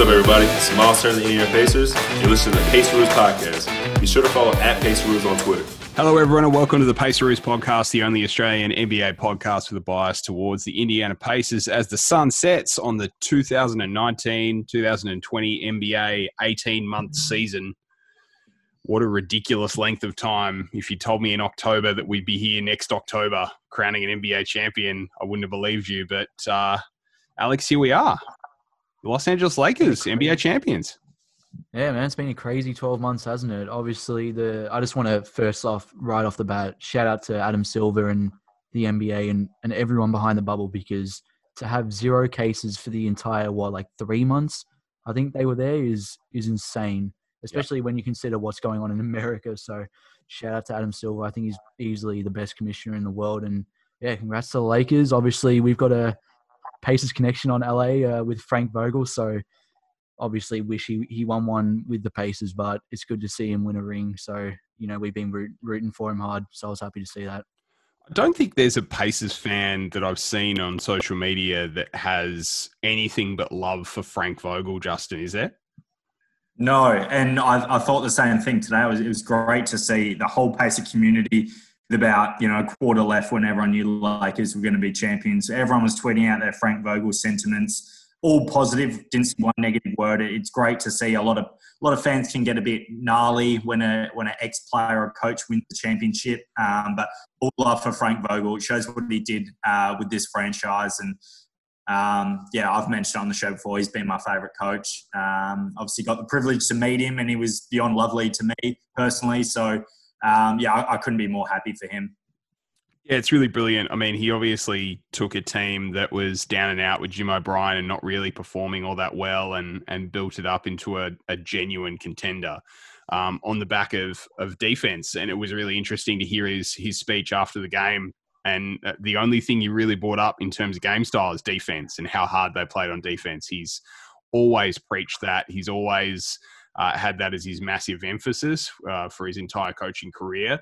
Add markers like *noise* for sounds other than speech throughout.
What's up, everybody? It's Miles Turner, the Indiana Pacers. You're listening to the Paceroos podcast. Be sure to follow at Paceroos on Twitter. Hello, everyone, and welcome to the Paceroos podcast, the only Australian NBA podcast with a bias towards the Indiana Pacers as the sun sets on the 2019 2020 NBA 18 month season. What a ridiculous length of time. If you told me in October that we'd be here next October crowning an NBA champion, I wouldn't have believed you. But, uh, Alex, here we are. Los Angeles Lakers, NBA champions. Yeah, man, it's been a crazy 12 months, hasn't it? Obviously, the I just want to first off, right off the bat, shout out to Adam Silver and the NBA and, and everyone behind the bubble because to have zero cases for the entire what like three months, I think they were there is is insane, especially yeah. when you consider what's going on in America. So, shout out to Adam Silver. I think he's easily the best commissioner in the world, and yeah, congrats to the Lakers. Obviously, we've got a Pacers connection on LA uh, with Frank Vogel, so obviously wish he, he won one with the Pacers, but it's good to see him win a ring. So, you know, we've been root, rooting for him hard. So I was happy to see that. I don't think there's a Pacers fan that I've seen on social media that has anything but love for Frank Vogel, Justin, is there? No, and I, I thought the same thing today. It was, it was great to see the whole Pacer community about you know a quarter left when everyone knew Lakers were going to be champions. Everyone was tweeting out their Frank Vogel sentiments all positive. Didn't see one negative word. It's great to see a lot of a lot of fans can get a bit gnarly when a when an ex player or coach wins the championship. Um, but all love for Frank Vogel. It shows what he did uh, with this franchise, and um, yeah, I've mentioned on the show before. He's been my favourite coach. Um, obviously, got the privilege to meet him, and he was beyond lovely to me personally. So um, yeah, I, I couldn't be more happy for him. Yeah, it's really brilliant. I mean, he obviously took a team that was down and out with Jim O'Brien and not really performing all that well, and and built it up into a, a genuine contender um, on the back of of defense. And it was really interesting to hear his his speech after the game. And uh, the only thing he really brought up in terms of game style is defense and how hard they played on defense. He's always preached that. He's always uh, had that as his massive emphasis uh, for his entire coaching career.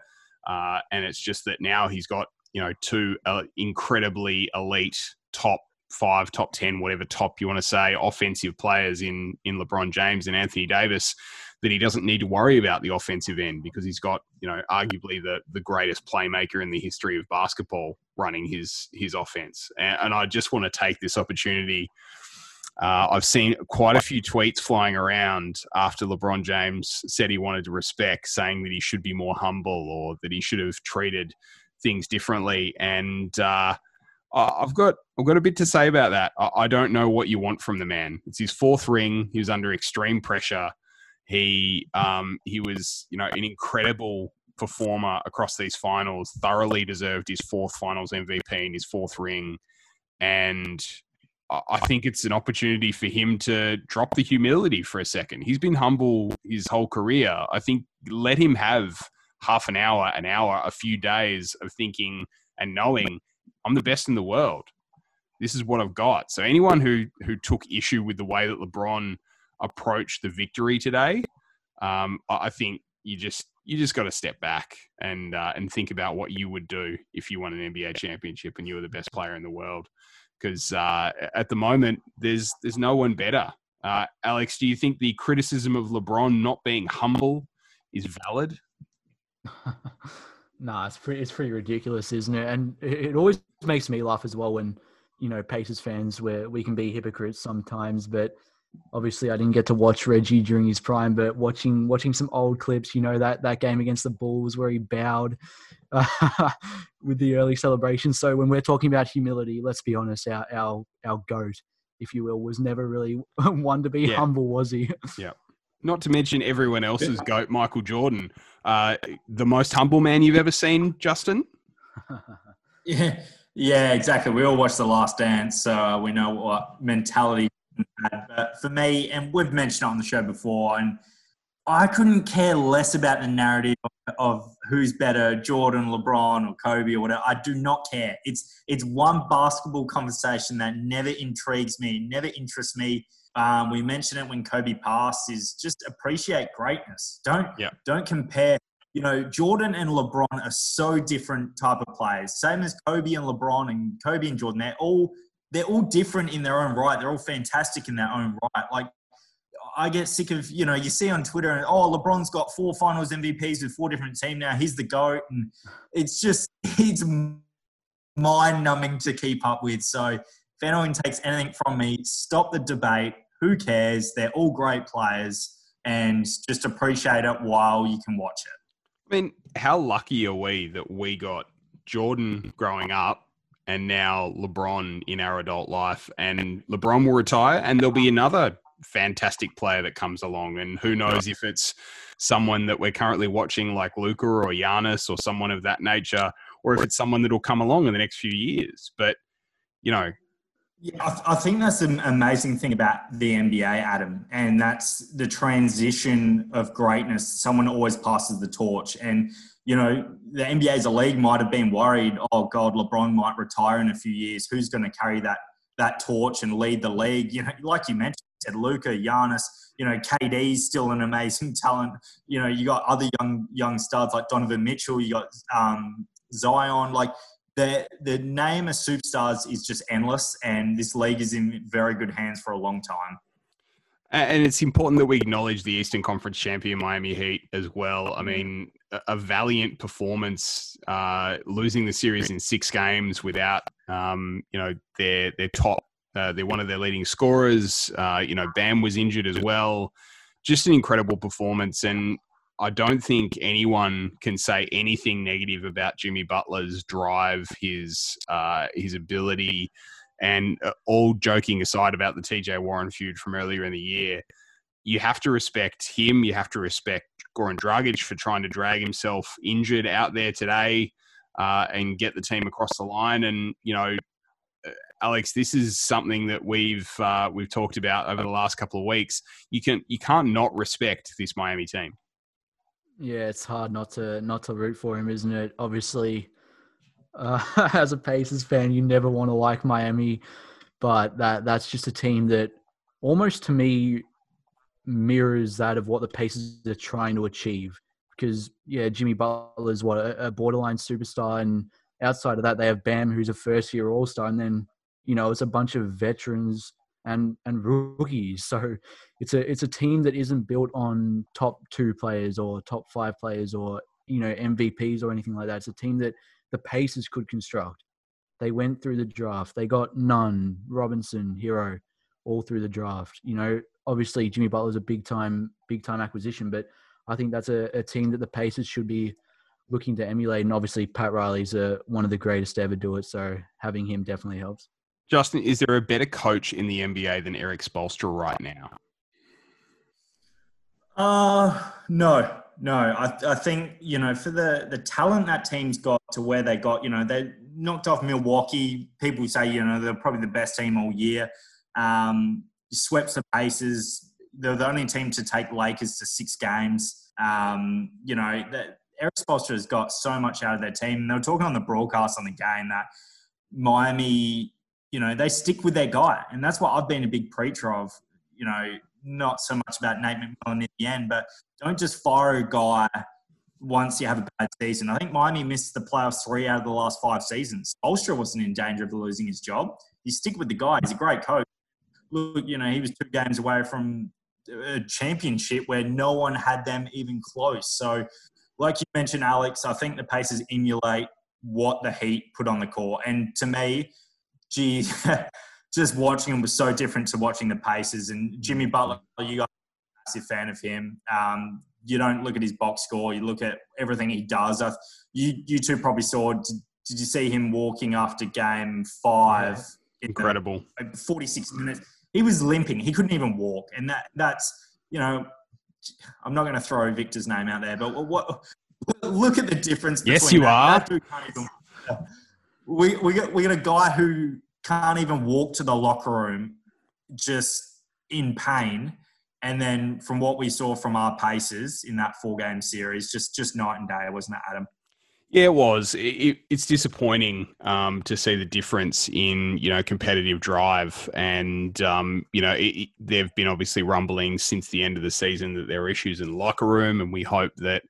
Uh, and it's just that now he's got you know two uh, incredibly elite top five, top ten, whatever top you want to say, offensive players in in LeBron James and Anthony Davis. That he doesn't need to worry about the offensive end because he's got you know arguably the the greatest playmaker in the history of basketball running his his offense. And, and I just want to take this opportunity uh, I've seen quite a few tweets flying around after LeBron James said he wanted to respect, saying that he should be more humble or that he should have treated things differently. And uh, I've got I've got a bit to say about that. I don't know what you want from the man. It's his fourth ring. He was under extreme pressure. He um, he was you know an incredible performer across these finals. Thoroughly deserved his fourth finals MVP and his fourth ring. And I think it's an opportunity for him to drop the humility for a second. He's been humble his whole career. I think let him have half an hour, an hour, a few days of thinking and knowing I'm the best in the world. This is what I've got. So anyone who who took issue with the way that LeBron approached the victory today, um, I think you just you just got to step back and uh, and think about what you would do if you won an NBA championship and you were the best player in the world because uh, at the moment there's there's no one better. Uh, Alex, do you think the criticism of LeBron not being humble is valid? *laughs* nah, it's pretty it's pretty ridiculous, isn't it? And it always makes me laugh as well when you know Pacers fans where we can be hypocrites sometimes, but obviously I didn't get to watch Reggie during his prime, but watching watching some old clips, you know that that game against the Bulls where he bowed uh, *laughs* with the early celebration. So when we're talking about humility, let's be honest, our our our goat, if you will, was never really *laughs* one to be yeah. humble, was he? *laughs* Yeah. Not to mention everyone else's goat, Michael Jordan, uh, the most humble man you've ever seen, Justin. yeah, yeah, exactly. We all watched The Last Dance, so we know what mentality. But for me, and we've mentioned it on the show before, and I couldn't care less about the narrative of who's better, Jordan, LeBron, or Kobe, or whatever. I do not care. It's it's one basketball conversation that never intrigues me, never interests me. Um, we mentioned it when Kobe passed. Is just appreciate greatness. Don't yeah. don't compare. You know, Jordan and LeBron are so different type of players. Same as Kobe and LeBron and Kobe and Jordan. They're all they're all different in their own right. They're all fantastic in their own right. Like I get sick of, you know, you see on Twitter, oh, LeBron's got four finals MVPs with four different teams now. He's the GOAT. And it's just, *laughs* it's mind numbing to keep up with. So if anyone takes anything from me, stop the debate. Who cares? They're all great players and just appreciate it while you can watch it. I mean, how lucky are we that we got Jordan growing up and now LeBron in our adult life? And LeBron will retire, and there'll be another fantastic player that comes along. And who knows if it's someone that we're currently watching, like Luka or Giannis or someone of that nature, or if it's someone that'll come along in the next few years. But, you know, yeah, I, th- I, think that's an amazing thing about the NBA, Adam, and that's the transition of greatness. Someone always passes the torch, and you know the NBA as a league might have been worried. Oh God, LeBron might retire in a few years. Who's going to carry that that torch and lead the league? You know, like you mentioned, said Luka, Giannis. You know, KD's still an amazing *laughs* talent. You know, you got other young young studs like Donovan Mitchell. You got um, Zion. Like the the name of superstars is just endless, and this league is in very good hands for a long time. And it's important that we acknowledge the Eastern Conference champion Miami Heat as well. I mm-hmm. mean, a valiant performance, uh, losing the series in six games without, um, you know, their their top, uh, they're one of their leading scorers. Uh, you know, Bam was injured as well. Just an incredible performance, and I don't think anyone can say anything negative about Jimmy Butler's drive, his uh, his ability, and uh, all joking aside about the TJ Warren feud from earlier in the year, you have to respect him. You have to respect Goran Dragic for trying to drag himself injured out there today uh, and get the team across the line. And you know, uh, Alex, this is something that we've uh, we've talked about over the last couple of weeks. You can you can't not respect this Miami team. Yeah, it's hard not to not to root for him, isn't it? Obviously, uh, *laughs* as a Pacers fan, you never want to like Miami, but that that's just a team that almost to me mirrors that of what the Pacers are trying to achieve. Because yeah, Jimmy Butler is what a, borderline superstar, and outside of that, they have Bam, who's a first year All Star, and then you know it's a bunch of veterans and and rookies. So it's a it's a team that isn't built on top two players or top five players or you know MVPs or anything like that. It's a team that the Pacers could construct. They went through the draft. They got Nunn, Robinson, Herro, all through the draft. You know, obviously Jimmy Butler's a big time big time acquisition, but I think that's a, a team that the Pacers should be looking to emulate. And obviously Pat Riley's a, one of the greatest to ever do it, so having him definitely helps. Justin, is there a better coach in the NBA than Erik Spoelstra right now? Uh no, no. I, I think you know for the the talent that team's got to where they got, you know, they knocked off Milwaukee. People say you know they're probably the best team all year. Um, swept the Pacers. They're the only team to take Lakers to six games. Um, you know, that Erik Spoelstra has got so much out of their team. They were talking on the broadcast on the game that Miami you know, they stick with their guy. And that's what I've been a big preacher of, you know, not so much about Nate McMillan in the end, but don't just fire a guy once you have a bad season. I think Miami missed the playoffs three out of the last five seasons. Ulster wasn't in danger of losing his job. You stick with the guy. He's a great coach. Look, you know, he was two games away from a championship where no one had them even close. So, like you mentioned, Alex, I think the Pacers emulate what the Heat put on the court. And to me, gee, *laughs* just watching him was so different to watching the Pacers. And Jimmy Butler, you are a massive fan of him. Um, you don't look at his box score; you look at everything he does. I, you you two probably saw. Did, did you see him walking after game five? Yeah. Incredible. Forty six minutes. He was limping. He couldn't even walk, and that that's you know. I'm not going to throw Victor's name out there, but what? Look at the difference. Yes, you are we we got we got a guy who can't even walk to the locker room, just in pain. And then from what we saw from our Pacers in that four game series, just just night and day, wasn't it, Adam? Yeah, it was. It, it's disappointing um, to see the difference in you know competitive drive, and um, you know it, there have been obviously rumblings since the end of the season that there are issues in the locker room, and we hope that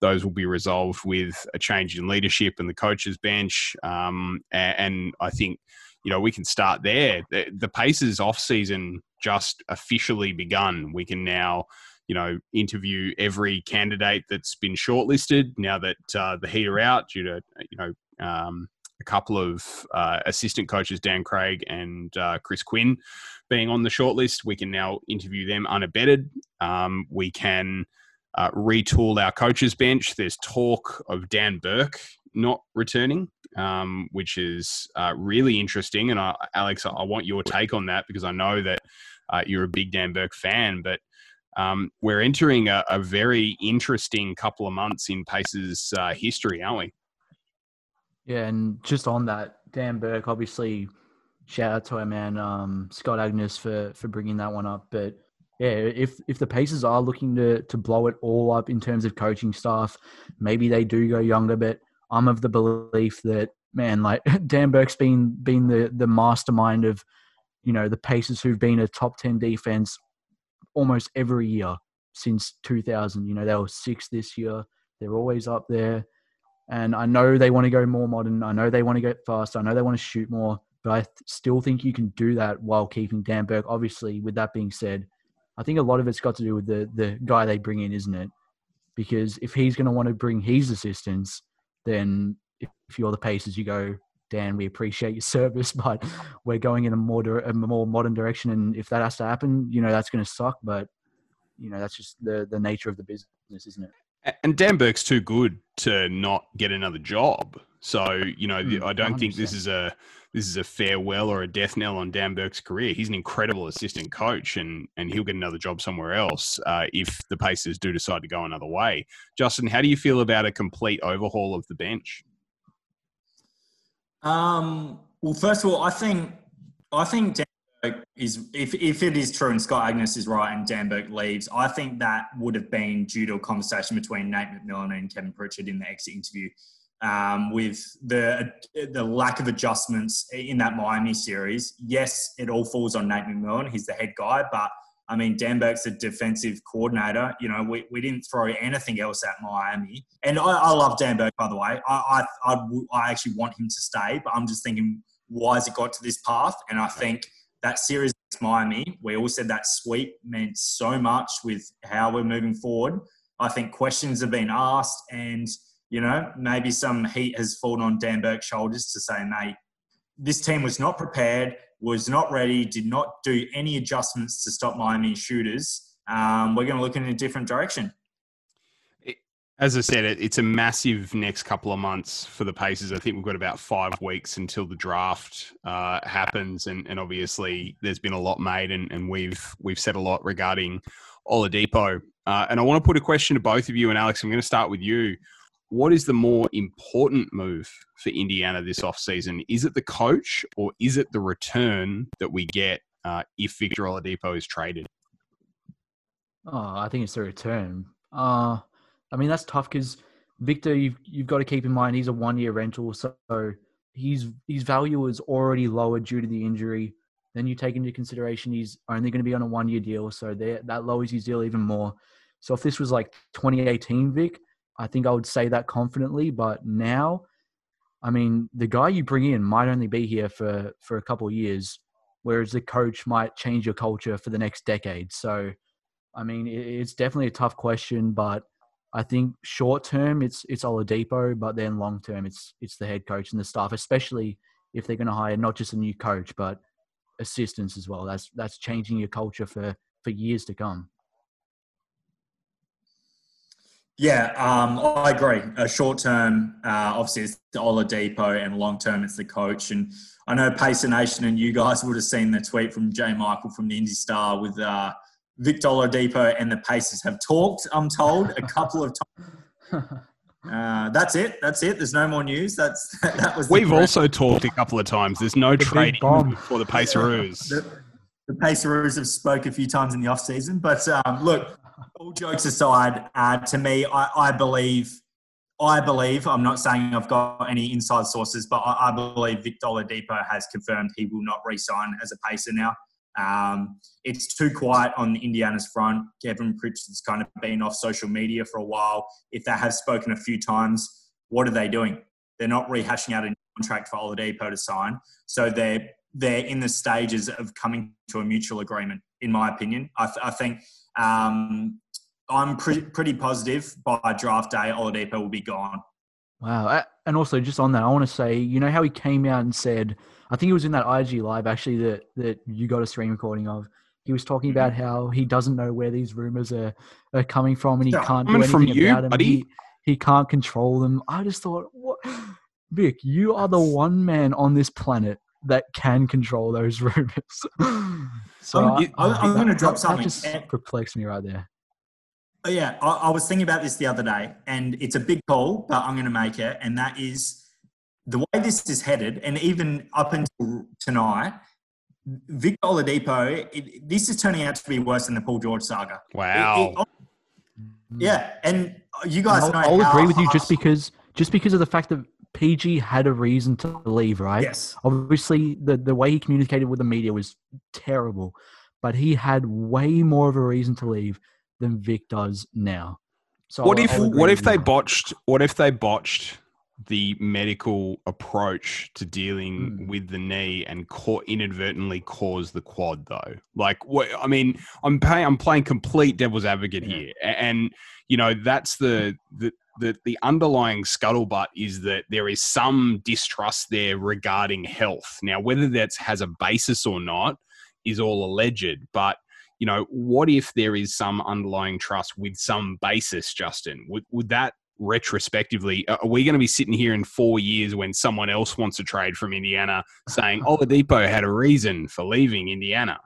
those will be resolved with a change in leadership and the coaches bench. Um, and, and, I think, you know, we can start there. The, the Pacers off season just officially begun. We can now, you know, interview every candidate that's been shortlisted now that uh, the heat are out due to, you know, um, a couple of uh, assistant coaches, Dan Craig and uh, Chris Quinn, being on the shortlist. We can now interview them unabated. Um, we can uh, retool our coaches bench. There's talk of Dan Burke not returning, um, which is uh, really interesting. And I, Alex, I want your take on that because I know that uh, you're a big Dan Burke fan, but um, we're entering a, a, very interesting couple of months in Pace's uh, history, aren't we? Yeah, and just on that, Dan Burke, obviously, shout out to our man um, Scott Agness for for bringing that one up. But yeah, if if the Pacers are looking to to blow it all up in terms of coaching staff, maybe they do go younger. But I'm of the belief that man, like *laughs* Dan Burke's been been the the mastermind of you know the Pacers who've been a top ten defense almost every year since 2000. You know they were six this year. They're always up there. And I know they want to go more modern. I know they want to get faster. I know they want to shoot more. But I th- still think you can do that while keeping Dan Burke. Obviously, with that being said, I think a lot of it's got to do with the the guy they bring in, isn't it? Because if he's going to want to bring his assistants, then if, you're the Pacers, you go, Dan, we appreciate your *laughs* service, but we're going in a more a more modern direction. And if that has to happen, you know that's going to suck. But you know that's just the the nature of the business, isn't it? And Dan Burke's too good to not get another job. So you know, mm, I don't 100%. think this is a this is a farewell or a death knell on Dan Burke's career. He's an incredible assistant coach, and and he'll get another job somewhere else uh, if the Pacers do decide to go another way. Justin, how do you feel about a complete overhaul of the bench? Um, well, first of all, I think I think Dan is if, if it is true and Scott Agness is right and Dan Burke leaves, I think that would have been due to a conversation between Nate McMillan and Kevin Pritchard in the exit interview. Um, with the the lack of adjustments in that Miami series, yes, it all falls on Nate McMillan. He's the head guy, but I mean, Dan Burke's a defensive coordinator. You know, we, we didn't throw anything else at Miami. And I, I love Dan Burke, by the way. I, I, I, I actually want him to stay, but I'm just thinking, why has it got to this path? And I think that series against Miami, we all said that sweep meant so much with how we're moving forward. I think questions have been asked, and you know maybe some heat has fallen on Dan Burke's shoulders to say, mate, this team was not prepared, was not ready, did not do any adjustments to stop Miami shooters. Um, we're going to look in a different direction as I said, it, it's a massive next couple of months for the Pacers. I think we've got about five weeks until the draft uh, happens, and, and obviously there's been a lot made, and, and we've we've said a lot regarding Oladipo. Uh, and I want to put a question to both of you, and Alex, I'm going to start with you. What is the more important move for Indiana this offseason? Is it the coach, or is it the return that we get uh, if Victor Oladipo is traded? Oh, I think it's the return. Uh, I mean, that's tough because Victor, you've you've got to keep in mind he's a one year rental, so his his value is already lower due to the injury. Then you take into consideration he's only going to be on a one year deal, so that lowers his deal even more. So if this was like 2018 Vic, I think I would say that confidently. But now, I mean, the guy you bring in might only be here for for a couple years, whereas the coach might change your culture for the next decade. So, I mean, it's definitely a tough question, but I think short term it's it's Oladipo, but then long term it's it's the head coach and the staff, especially if they're going to hire not just a new coach but assistants as well. That's that's changing your culture for for years to come. Yeah, um, I agree. A short term, uh, obviously, it's the Oladipo, and long term, it's the coach. And I know Pacer Nation and you guys would have seen the tweet from J. Michael from the Indy Star with uh, Victor Oladipo and the Pacers have talked, I'm told, a couple of times. *laughs* Uh, that's it. That's it. There's no more news. That's *laughs* that was. We've also talked a couple of times. There's no the trade for the Pacers. The, the Pacers have spoke a few times in the off season, but um, look, all jokes aside, uh, to me, I, I, believe, I believe. I'm not saying I've got any inside sources, but I, I believe Victor Oladipo has confirmed he will not re-sign as a Pacer now. Um, it's too quiet on the Indiana's front. Kevin Pritchard's kind of been off social media for a while. If they have spoken a few times, what are they doing? They're not rehashing out a contract for Oladipo to sign. So they're they're in the stages of coming to a mutual agreement. in my opinion. I, th- I think um, I'm pre- pretty positive by draft day, Oladipo will be gone. Wow. And also, just on that, I want to say, you know how he came out and said, I think it was in that IG live actually that that you got a screen recording of. He was talking about Mm-hmm. how he doesn't know where these rumors are, are coming from, and he can't do coming from anything you, about them. buddy. He, he can't control them. I just thought, what, *gasps* Vic, you are the one man on this planet that can control those *laughs* rumors. So I'm- I- I'm- I I'm gonna drop something. That just perplexed me right there. Oh, yeah, I, I was thinking about this the other day, and it's a big call, but I'm going to make it. And that is the way this is headed, and even up until tonight, Victor Oladipo, it, this is turning out to be worse than the Paul George saga. Wow. it- yeah, and you guys I'll, know. I'll agree with you just because just because of the fact that PG had a reason to leave, right? Yes. Obviously, the the way he communicated with the media was terrible, but he had way more of a reason to leave than Vic does now. So what I'll- if I'll what if they you. botched what if they botched the medical approach to dealing Mm. with the knee and inadvertently caused the quad though like what i mean i'm paying i'm playing complete devil's advocate Yeah. here and you know that's the the the, the underlying scuttlebutt is that there is some distrust there regarding health. Now, whether that has a basis or not is all alleged, but you know, what if there is some underlying trust with some basis, Justin? Would, would that retrospectively, uh, are we going to be sitting here in four years when someone else wants to trade from Indiana saying oh, Oladipo had a reason for leaving Indiana?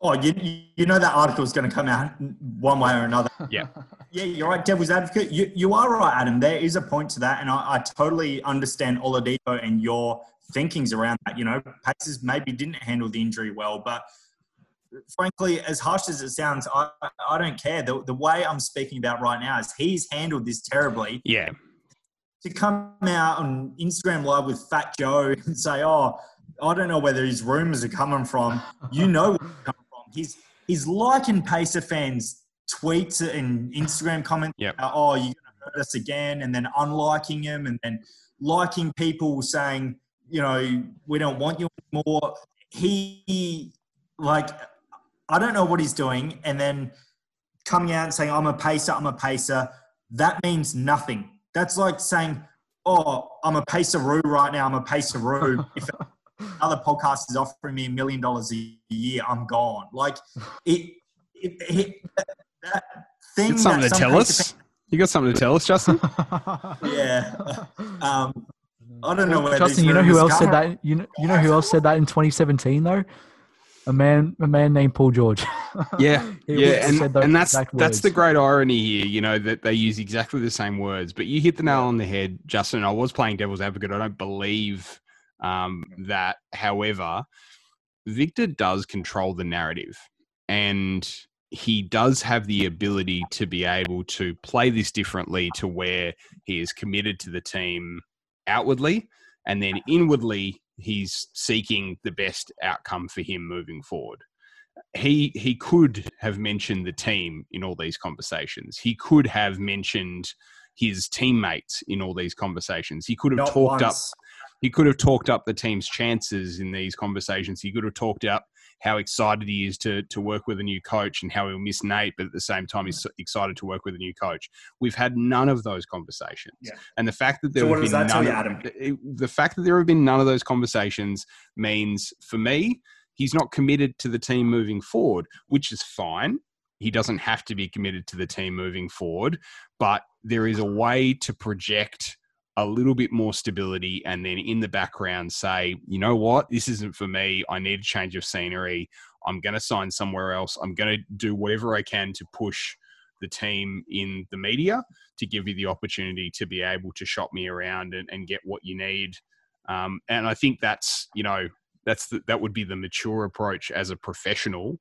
Oh, you, you know that article is going to come out one way or another. *laughs* Yeah. Yeah, you're right, Devil's Advocate. You, you are right, Adam. There is a point to that, and I, I totally understand Oladipo and your thinkings around that. You know, Pacers maybe didn't handle the injury well, but frankly, as harsh as it sounds, I, I don't care. The, the way I'm speaking about right now is he's handled this terribly. Yeah. To come out on Instagram Live with Fat Joe *laughs* and say, "Oh, I don't know where these rumors are coming from," you know where coming from. He's he's liking Pacer fans' tweets and Instagram comments. About, uh, oh, you're going to hurt us again, and then unliking him, and then liking people saying, you know, we don't want you anymore. He like, I don't know what he's doing, and then coming out and saying, "I'm a pacer, I'm a pacer." That means nothing. That's like saying, "Oh, I'm a paceroo right now. I'm a paceroo." *laughs* if another podcast is offering me a million dollars a year, I'm gone. Like it, it, it that, that thing. Got something that to tell Pacer us? You got something to tell us, Justin? *laughs* Yeah. Um, I don't know where Justin, you know who else said come that? You know, you know who else said that in 2017 though? A man, a man named Paul George. *laughs* Yeah, yeah, and, and that's exact that's the great irony here, you know, that they use exactly the same words. But you hit the nail on the head, Justin. I was playing devil's advocate. I don't believe um, that. However, Victor does control the narrative, and he does have the ability to be able to play this differently to where he is committed to the team outwardly, and then inwardly he's seeking the best outcome for him moving forward he he could have mentioned the team in all these conversations. He could have mentioned his teammates in all these conversations. He could have Not talked up once. He could have talked up the team's chances in these conversations. He could have talked up how excited he is to to work with a new coach and how he'll miss Nate, but at the same time he's excited to work with a new coach. We've had none of those conversations, Yeah. and the fact that there So have been none you, of- the fact that there have been none of those conversations means for me he's not committed to the team moving forward, which is fine. He doesn't have to be committed to the team moving forward, but there is a way to project a little bit more stability and then in the background say, you know what, this isn't for me. I need a change of scenery. I'm going to sign somewhere else. I'm going to do whatever I can to push the team in the media to give you the opportunity to be able to shop me around and, and get what you need. Um, and I think that's, you know, that's the, that would be the mature approach as a professional.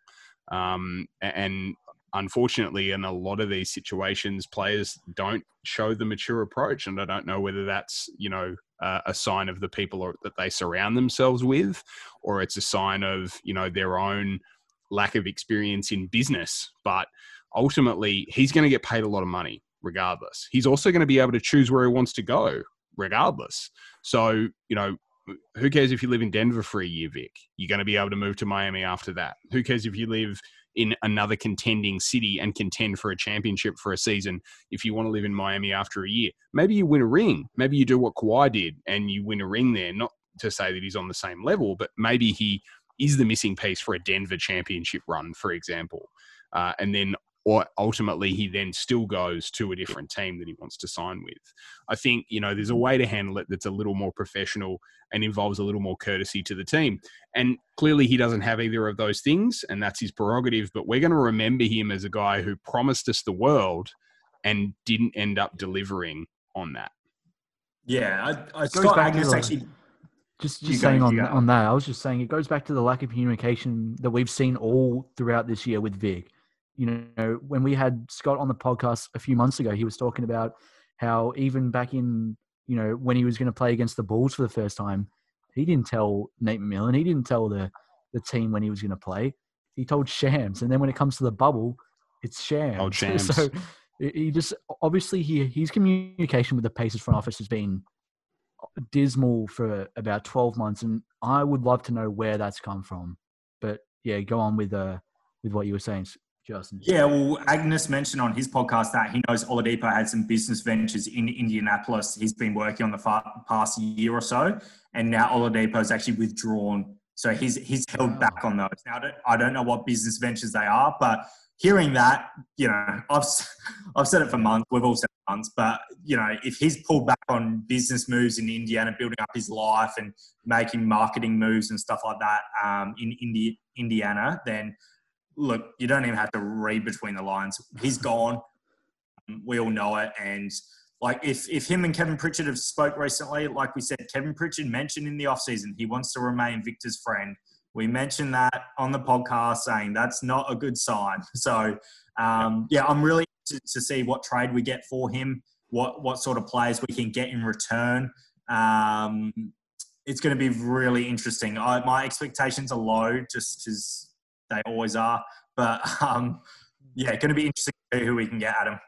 Um, and unfortunately, in a lot of these situations, players don't show the mature approach, and I don't know whether that's you know uh, a sign of the people or, that they surround themselves with, or it's a sign of you know their own lack of experience in business. But ultimately, he's going to get paid a lot of money regardless. He's also going to be able to choose where he wants to go regardless. So you know who cares if you live in Denver for a year, Vic? You're going to be able to move to Miami after that. Who cares if you live in another contending city and contend for a championship for a season if you want to live in Miami after a year? Maybe you win a ring. Maybe you do what Kawhi did and you win a ring there. Not to say that he's on the same level, but maybe he is the missing piece for a Denver championship run, for example. Uh, and then or ultimately he then still goes to a different team that he wants to sign with. I think, you know, there's a way to handle it that's a little more professional and involves a little more courtesy to the team. And clearly he doesn't have either of those things, and that's his prerogative. But we're going to remember him as a guy who promised us the world and didn't end up delivering on that. Yeah, I, I Scott Agness actually. Just, just saying on, on that, I was just saying it goes back to the lack of communication that we've seen all throughout this year with Vic you know, when we had Scott on the podcast a few months ago, he was talking about how even back in, you know, when he was going to play against the Bulls for the first time, he didn't tell Nate McMillan, he didn't tell the the team when he was going to play. He told Shams, and then when it comes to the bubble, it's Shams. Oh, *laughs* Shams. So he just obviously he his communication with the Pacers front office has been dismal for about twelve months, and I would love to know where that's come from. But yeah, go on with uh with what you were saying, Justin? Yeah, well, Agness mentioned on his podcast that he knows Oladipo had some business ventures in Indianapolis. He's been working on the far, past year or so, and now Oladipo is actually withdrawn. So he's he's held back on those. Now I don't, I don't know what business ventures they are, but hearing that, you know, *laughs* I've I've said it for months. We've all said it for months, but you know, if he's pulled back on business moves in Indiana, building up his life and making marketing moves and stuff like that um, in Indi- Indiana, then look, you don't even have to read between the lines. He's gone. We all know it. And like if, if him and Kevin Pritchard have spoke recently, like we said, Kevin Pritchard mentioned in the offseason he wants to remain Victor's friend. We mentioned that on the podcast saying that's not a good sign. *laughs* So um, yeah, I'm really to, to see what trade we get for him, what what sort of players we can get in return. Um, it's going to be really interesting. I, my expectations are low just because they always are. But um, yeah, going to be interesting to see who we can get, Adam.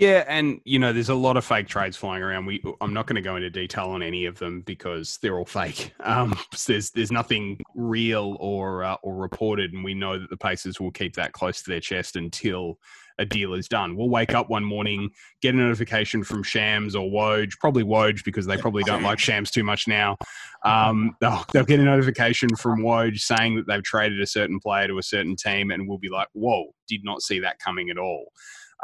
Yeah, and you know, there's a lot of fake trades flying around. We, I'm not going to go into detail on any of them because they're all fake. *laughs* Um, there's there's nothing real or uh, or reported, and we know that the Pacers will keep that close to their chest until a deal is done. We'll wake up one morning, get a notification from Shams or Woj, probably Woj because they probably don't like Shams too much now. Um, they'll, they'll get a notification from Woj saying that they've traded a certain player to a certain team, and we'll be like, "Whoa, did not see that coming at all."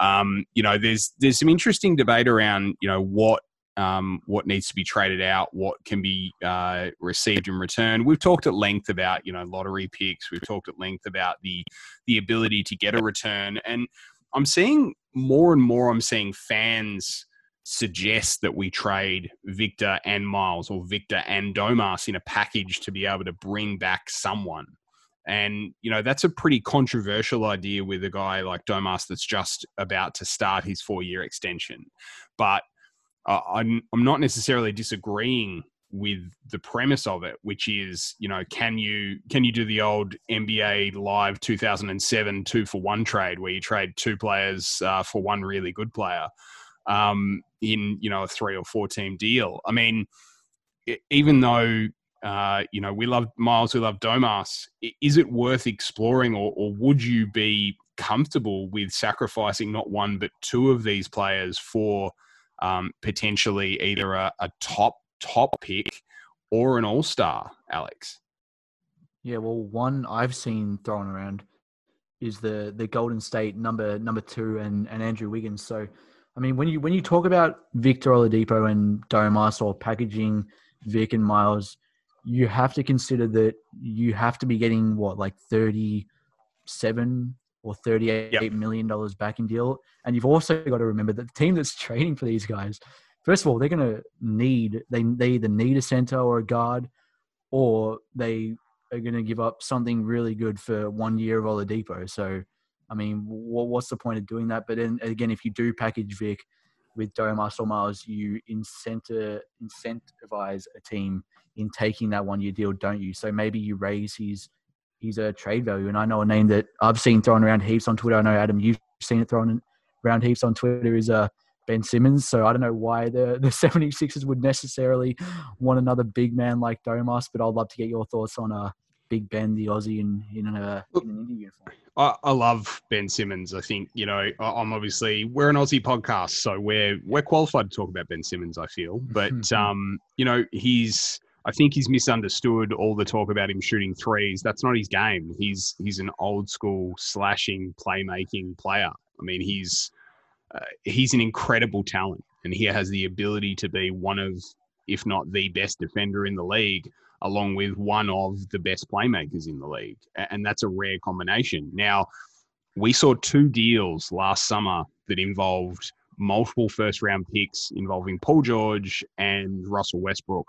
Um, you know, there's there's some interesting debate around you know what um, what needs to be traded out, what can be uh, received in return. We've talked at length about you know lottery picks. We've talked at length about the the ability to get a return, and I'm seeing more and more. I'm seeing fans suggest that we trade Victor and Miles or Victor and Domas in a package to be able to bring back someone. And, you know, that's a pretty controversial idea with a guy like Domas that's just about to start his four year extension. But uh, I'm, I'm not necessarily disagreeing with the premise of it, which is, you know, can you can you do the old NBA Live 2007 two for one trade where you trade two players uh, for one really good player um, in you know a three or four team deal? I mean, even though uh, you know we love Miles, we love Domas, is it worth exploring, or, or would you be comfortable with sacrificing not one but two of these players for um, potentially either a, a top top pick or an all star, Alex? Yeah, well, one I've seen thrown around is the the Golden State number number two and, and Andrew Wiggins. So, I mean, when you when you talk about Victor Oladipo and Domas or packaging Vic and Miles, you have to consider that you have to be getting what like thirty seven or thirty-eight yep. million dollars back in deal, and you've also got to remember that the team that's *laughs* trading for these guys first of all, they're going to need they they either need a center or a guard, or they are going to give up something really good for one year of Oladipo. So, I mean, what, what's the point of doing that? But then again, if you do package Vic with Domas or Miles, you incentivize a team in taking that one year deal, don't you? So maybe you raise his his a uh, trade value. And I know a name that I've seen thrown around heaps on Twitter. I know Adam, you've seen it thrown around heaps on Twitter. Is uh Ben Simmons. So I don't know why the, the *laughs* 76ers would necessarily want another big man like Domas, but I'd love to get your thoughts on uh, Big Ben, the Aussie, in, in, a, in an Indy uniform. I, I, love Ben Simmons. I think you know I'm obviously we're an Aussie podcast, so we're we're qualified to talk about Ben Simmons. I feel, *laughs* but um, you know he's I think he's misunderstood all the talk about him shooting threes. That's not his game. He's he's an old school slashing playmaking player. I mean he's uh, he's an incredible talent, and he has the ability to be one of, if not the best defender in the league along with one of the best playmakers in the league. And that's a rare combination. Now, we saw two deals last summer that involved multiple first round picks involving Paul George and Russell Westbrook.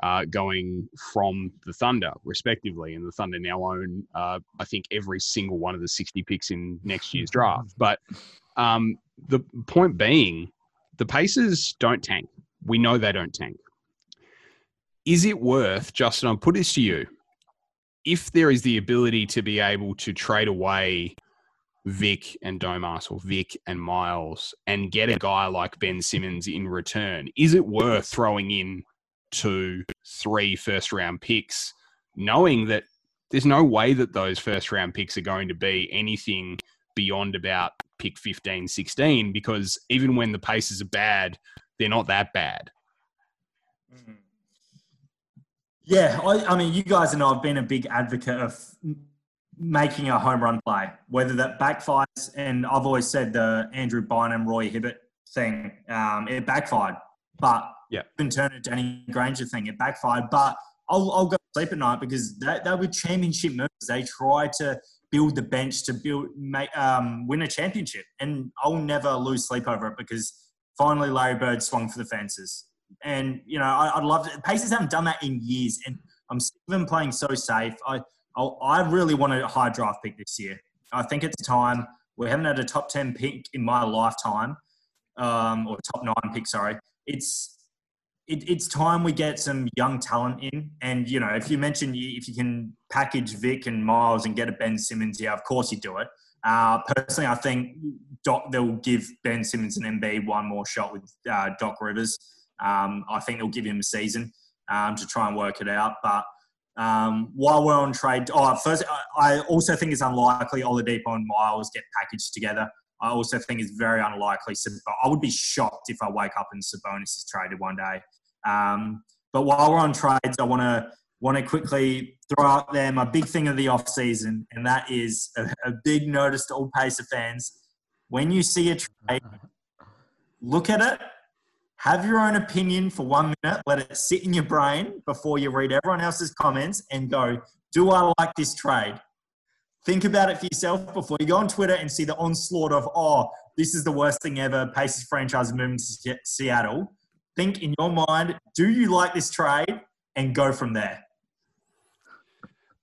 Uh, going from the Thunder, respectively, and the Thunder now own, uh, I think, every single one of the 60 picks in next year's draft. But um, the point being, the Pacers don't tank. We know they don't tank is it worth, Justin, I'll put this to you, if there is the ability to be able to trade away Vic and Domas or Vic and Miles and get a guy like Ben Simmons in return, is it worth throwing in two, three first round picks, knowing that there's no way that those first round picks are going to be anything beyond about pick 15, 16, because even when the Pacers are bad, they're not that bad. Mm-hmm. Yeah, I, I mean, you guys and I have been a big advocate of making a home run play, whether that backfires. And I've always said the Andrew Bynum, Roy Hibbert thing, um, it backfired. But yeah, Evan Turner, Danny Granger thing, it backfired. But I'll, I'll go sleep at night because they, they were championship moves. They tried to build the bench to build, make, um, win a championship. And I'll never lose sleep over it because finally Larry Bird swung for the fences. And you know, I, would love to. Pacers haven't done that in years, and I'm even playing so safe. I I'll, i really want a high draft pick this year. I think it's time. We haven't had a top ten pick in my lifetime, um, or top nine pick. Sorry, it's it, it's time we get some young talent in. And you know, if you mention if you can package Vic and Miles and get a Ben Simmons, yeah, of course you do it. Uh, personally, I think Doc they'll give Ben Simmons and Embiid one more shot with uh, Doc Rivers. Um, I think they'll give him a season um, to try and work it out. But um, while we're on trade, oh, first, I also think it's unlikely Oladipo and Miles get packaged together. I also think it's very unlikely. I would be shocked if I wake up and Sabonis is traded one day. Um, but while we're on trades, I want to want to quickly throw out there my big thing of the off season, and that is a, a big notice to all Pacer fans. When you see a trade, look at it have your own opinion for one minute, let it sit in your brain before you read everyone else's comments and go, do I like this trade? Think about it for yourself before you go on Twitter and see the onslaught of, oh, this is the worst thing ever, Pacers franchise moving to Seattle. Think in your mind, do you like this trade? And go from there.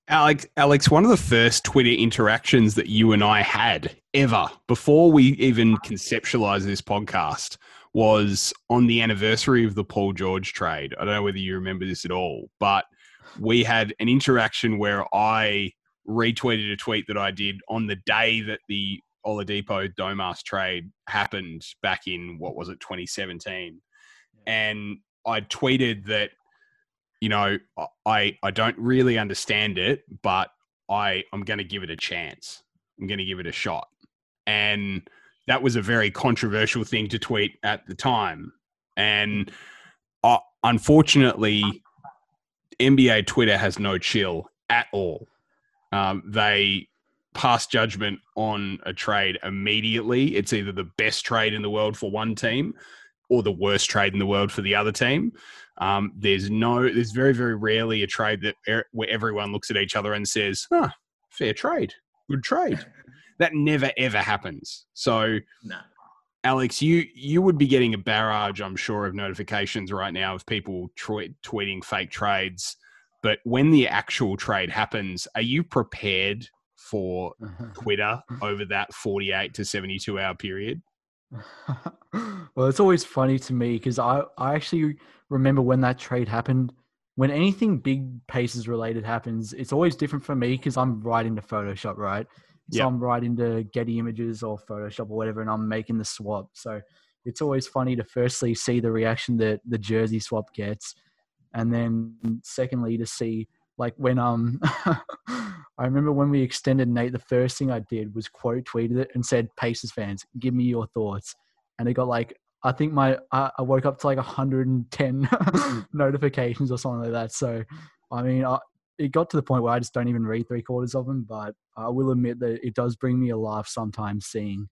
Alex, Alex, one of the first Twitter interactions that you and I had ever before we even conceptualized this podcast was on the anniversary of the Paul George trade. I don't know whether you remember this at all, but we had an interaction where I retweeted a tweet that I did on the day that the Oladipo Domas trade happened back in what was it 2017 and I tweeted that you know I I don't really understand it but I I'm going to give it a chance. I'm going to give it a shot. And that was a very controversial thing to tweet at the time. And uh, unfortunately, NBA Twitter has no chill at all. Um, they pass judgment on a trade immediately. It's either the best trade in the world for one team or the worst trade in the world for the other team. Um, there's no, there's very, very rarely a trade that er, where everyone looks at each other and says, "Huh, fair trade, good trade." That never ever happens. So, no. Alex, you you would be getting a barrage, I'm sure, of notifications right now of people tweeting fake trades. But when the actual trade happens, are you prepared for uh-huh. Twitter *laughs* over that 48 to 72 hour period? *laughs* well, it's always funny to me because I, I actually remember when that trade happened. When anything big Pacers related happens, it's always different for me because I'm right into Photoshop, right? So. I'm right into Getty Images or Photoshop or whatever, and I'm making the swap. So it's always funny to firstly see the reaction that the jersey swap gets, and then secondly to see like when um *laughs* I remember when we extended Nate, the first thing I did was quote tweeted it and said, "Pacers fans, give me your thoughts," and it got like I think my I, I woke up to like 110 *laughs* notifications or something like that. So, I mean, I, it got to the point where I just don't even read three quarters of them. But I will admit that it does bring me a laugh sometimes seeing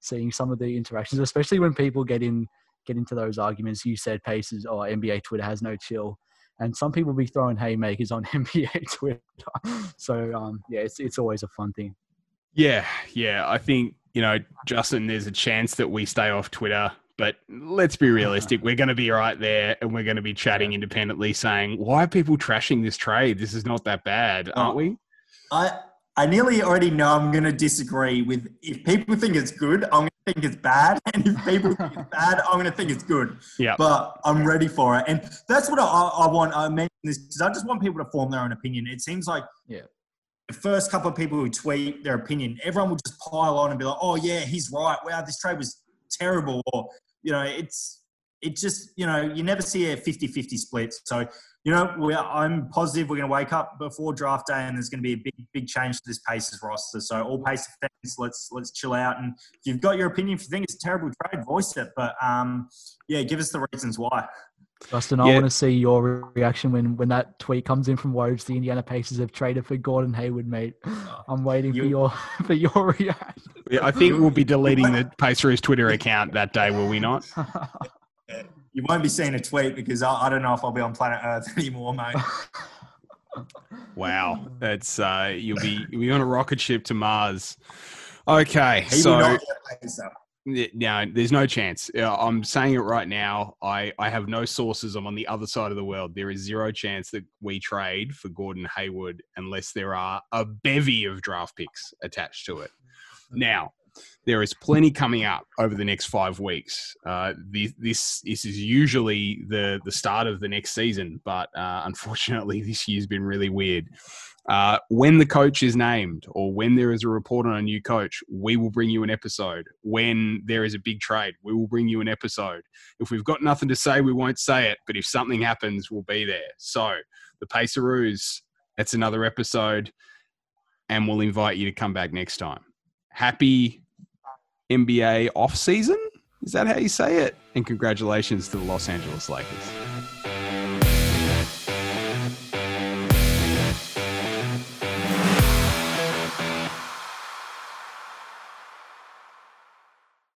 seeing some of the interactions, especially when people get in get into those arguments. You said paces or oh, NBA Twitter has no chill, and some people be throwing haymakers on *laughs* NBA Twitter. so um, yeah, it's it's always a fun thing. Yeah, yeah. I think you know, Justin. There's a chance that we stay off Twitter but let's be realistic. We're going to be right there and we're going to be chatting independently saying, why are people trashing this trade? This is not that bad, oh, aren't we? I, I nearly already know I'm going to disagree with if people think it's good, I'm going to think it's bad. *laughs* And if people think it's bad, I'm going to think it's good. Yeah. But I'm ready for it. And that's what I, I want. I mention this because I just want people to form their own opinion. It seems like yeah. the first couple of people who tweet their opinion, everyone will just pile on and be like, oh, yeah, he's right. Wow, this trade was terrible. Or you know, it's it just you know you never see a 50-50 split. So you know, I'm positive we're going to wake up before draft day and there's going to be a big big change to this Pacers roster. So all Pacers fans, let's let's chill out. And if you've got your opinion, if you think it's a terrible trade, voice it. But um, yeah, give us the reasons why. Justin, I want to see your reaction when, when that tweet comes in from Woj. The Indiana Pacers have traded for Gordon Hayward, mate. Oh, I'm waiting you, for your *laughs* for your reaction. Yeah, I think we'll be deleting the Pacers Twitter account that day, will we not? *laughs* you won't be seeing a tweet because I, I don't know if I'll be on planet Earth *laughs* anymore, mate. wow, that's uh, you'll be you'll be on a rocket ship to Mars. Okay, he so no, there's no chance. I'm saying it right now. I, I have no sources. I'm on the other side of the world. There is zero chance that we trade for Gordon Hayward unless there are a bevy of draft picks attached to it. Now, there is plenty coming up over the next five weeks. Uh, this, this, this is usually the the start of the next season, but uh, unfortunately, *laughs* this year's been really weird. Uh, when the coach is named or when there is a report on a new coach, we will bring you an episode. When there is a big trade, we will bring you an episode. If we've got nothing to say, we won't say it. But if something happens, we'll be there. So the Paceroos, that's another episode. And we'll invite you to come back next time. Happy NBA off season? Is that how you say it? And congratulations to the Los Angeles Lakers.